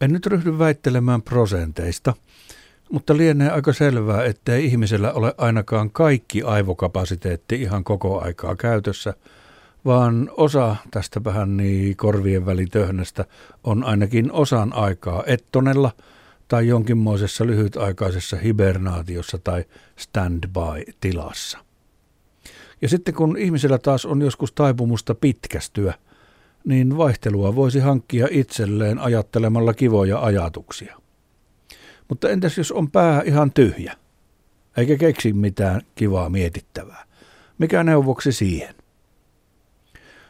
En nyt ryhdy väittelemään prosenteista, mutta lienee aika selvää, ettei ihmisellä ole ainakaan kaikki aivokapasiteetti ihan koko aikaa käytössä, vaan osa tästä vähän niin korvien välitöhnästä on ainakin osan aikaa ettonella tai jonkinmoisessa lyhytaikaisessa hibernaatiossa tai standby-tilassa. Ja sitten kun ihmisellä taas on joskus taipumusta pitkästyä, niin vaihtelua voisi hankkia itselleen ajattelemalla kivoja ajatuksia. Mutta entäs jos on pää ihan tyhjä, eikä keksi mitään kivaa mietittävää? Mikä neuvoksi siihen?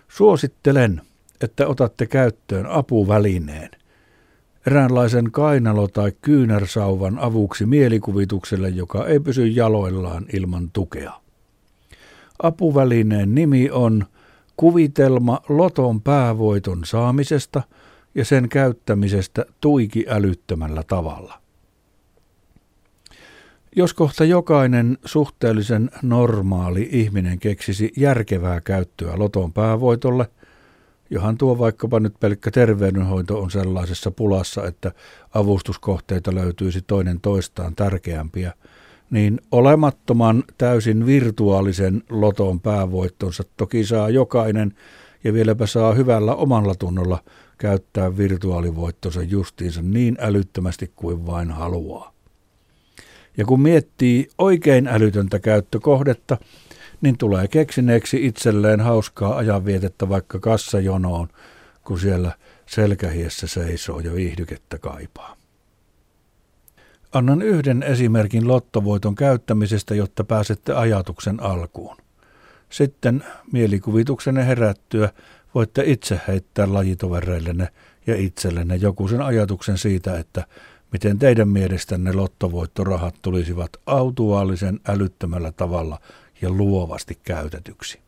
Suosittelen, että otatte käyttöön apuvälineen, eräänlaisen kainalo- tai kyynärsauvan avuksi mielikuvitukselle, joka ei pysy jaloillaan ilman tukea. Apuvälineen nimi on Kuvitelma Loton päävoiton saamisesta ja sen käyttämisestä tuiki älyttömällä tavalla. Jos kohta jokainen suhteellisen normaali ihminen keksisi järkevää käyttöä loton päävoitolle, johan tuo vaikkapa nyt pelkkä terveydenhoito on sellaisessa pulassa, että avustuskohteita löytyisi toinen toistaan tärkeämpiä, niin olemattoman täysin virtuaalisen loton päävoittonsa toki saa jokainen ja vieläpä saa hyvällä omalla tunnolla käyttää virtuaalivoittonsa justiinsa niin älyttömästi kuin vain haluaa. Ja kun miettii oikein älytöntä käyttökohdetta, niin tulee keksineeksi itselleen hauskaa ajanvietettä vaikka kassajonoon, kun siellä selkähiessä seisoo ja viihdykettä kaipaa. Annan yhden esimerkin lottovoiton käyttämisestä, jotta pääsette ajatuksen alkuun. Sitten mielikuvituksenne herättyä voitte itse heittää lajitovereillenne ja itsellenne joku sen ajatuksen siitä, että miten teidän mielestänne lottovoittorahat tulisivat autuaalisen älyttömällä tavalla ja luovasti käytetyksi.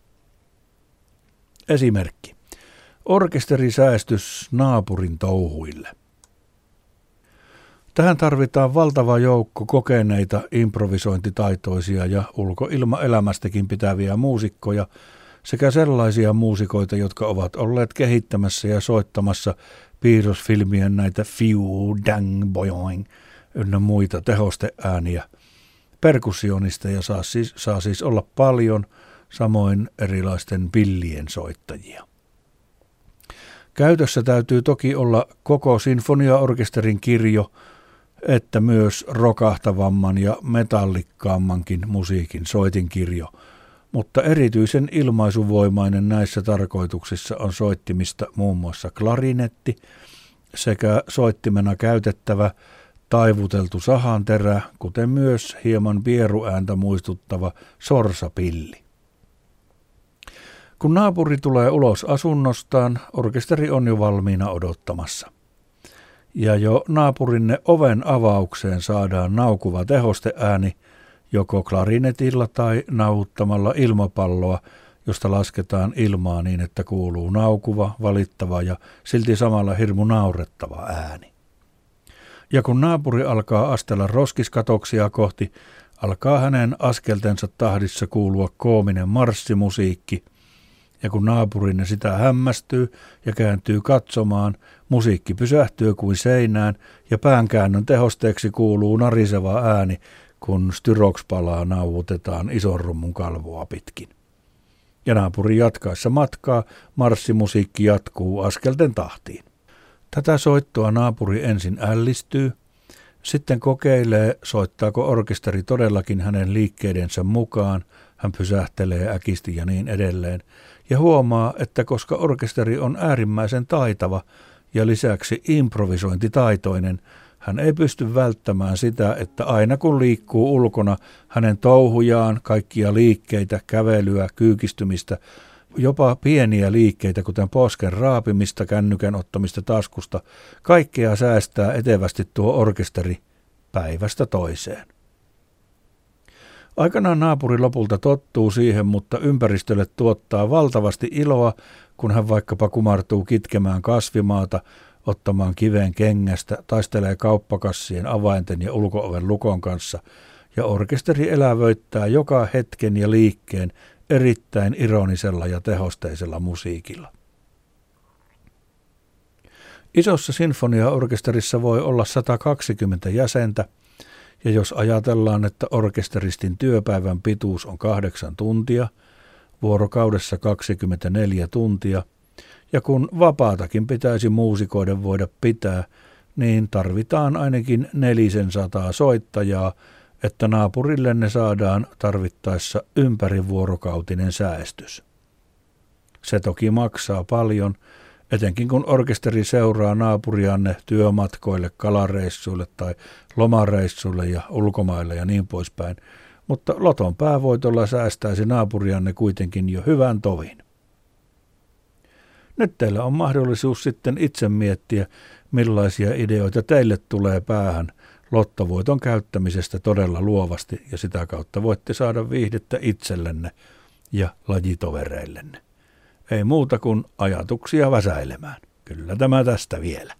Esimerkki. Orkesterisäästys naapurin touhuille. Tähän tarvitaan valtava joukko kokeneita improvisointitaitoisia ja ulkoilmaelämästäkin pitäviä muusikkoja sekä sellaisia muusikoita, jotka ovat olleet kehittämässä ja soittamassa piirrosfilmien näitä fiu, dang, boing ynnä muita tehosteääniä. Perkussionisteja saa siis, saa siis olla paljon, samoin erilaisten pillien soittajia. Käytössä täytyy toki olla koko sinfoniaorkesterin kirjo, että myös rokahtavamman ja metallikkaammankin musiikin soitinkirjo, mutta erityisen ilmaisuvoimainen näissä tarkoituksissa on soittimista muun muassa klarinetti sekä soittimena käytettävä taivuteltu sahanterä, kuten myös hieman pieruääntä muistuttava sorsapilli. Kun naapuri tulee ulos asunnostaan, orkesteri on jo valmiina odottamassa ja jo naapurinne oven avaukseen saadaan naukuva tehosteääni joko klarinetilla tai nauuttamalla ilmapalloa, josta lasketaan ilmaa niin, että kuuluu naukuva, valittava ja silti samalla hirmu naurettava ääni. Ja kun naapuri alkaa astella roskiskatoksia kohti, alkaa hänen askeltensa tahdissa kuulua koominen marssimusiikki, ja kun naapurinne sitä hämmästyy ja kääntyy katsomaan, musiikki pysähtyy kuin seinään ja päänkäännön tehosteeksi kuuluu nariseva ääni, kun styrokspalaa nauvutetaan ison rummun kalvoa pitkin. Ja naapuri jatkaessa matkaa, marssimusiikki jatkuu askelten tahtiin. Tätä soittoa naapuri ensin ällistyy, sitten kokeilee, soittaako orkesteri todellakin hänen liikkeidensä mukaan, hän pysähtelee äkisti ja niin edelleen, ja huomaa, että koska orkesteri on äärimmäisen taitava ja lisäksi improvisointitaitoinen, hän ei pysty välttämään sitä, että aina kun liikkuu ulkona, hänen touhujaan, kaikkia liikkeitä, kävelyä, kyykistymistä, jopa pieniä liikkeitä, kuten posken raapimista, kännykän ottamista taskusta, kaikkea säästää etevästi tuo orkesteri päivästä toiseen. Aikanaan naapuri lopulta tottuu siihen, mutta ympäristölle tuottaa valtavasti iloa, kun hän vaikkapa kumartuu kitkemään kasvimaata, ottamaan kiveen kengästä, taistelee kauppakassien avainten ja ulkooven lukon kanssa, ja orkesteri elävöittää joka hetken ja liikkeen erittäin ironisella ja tehosteisella musiikilla. Isossa sinfoniaorkesterissa voi olla 120 jäsentä, ja jos ajatellaan, että orkesteristin työpäivän pituus on kahdeksan tuntia, vuorokaudessa 24 tuntia, ja kun vapaatakin pitäisi muusikoiden voida pitää, niin tarvitaan ainakin nelisen sataa soittajaa, että naapurille ne saadaan tarvittaessa ympärivuorokautinen säästys. Se toki maksaa paljon, etenkin kun orkesteri seuraa naapurianne työmatkoille, kalareissuille tai lomareissuille ja ulkomaille ja niin poispäin, mutta loton päävoitolla säästäisi naapurianne kuitenkin jo hyvän tovin. Nyt teillä on mahdollisuus sitten itse miettiä, millaisia ideoita teille tulee päähän lottovoiton käyttämisestä todella luovasti ja sitä kautta voitte saada viihdettä itsellenne ja lajitovereillenne. Ei muuta kuin ajatuksia väsäilemään. Kyllä tämä tästä vielä.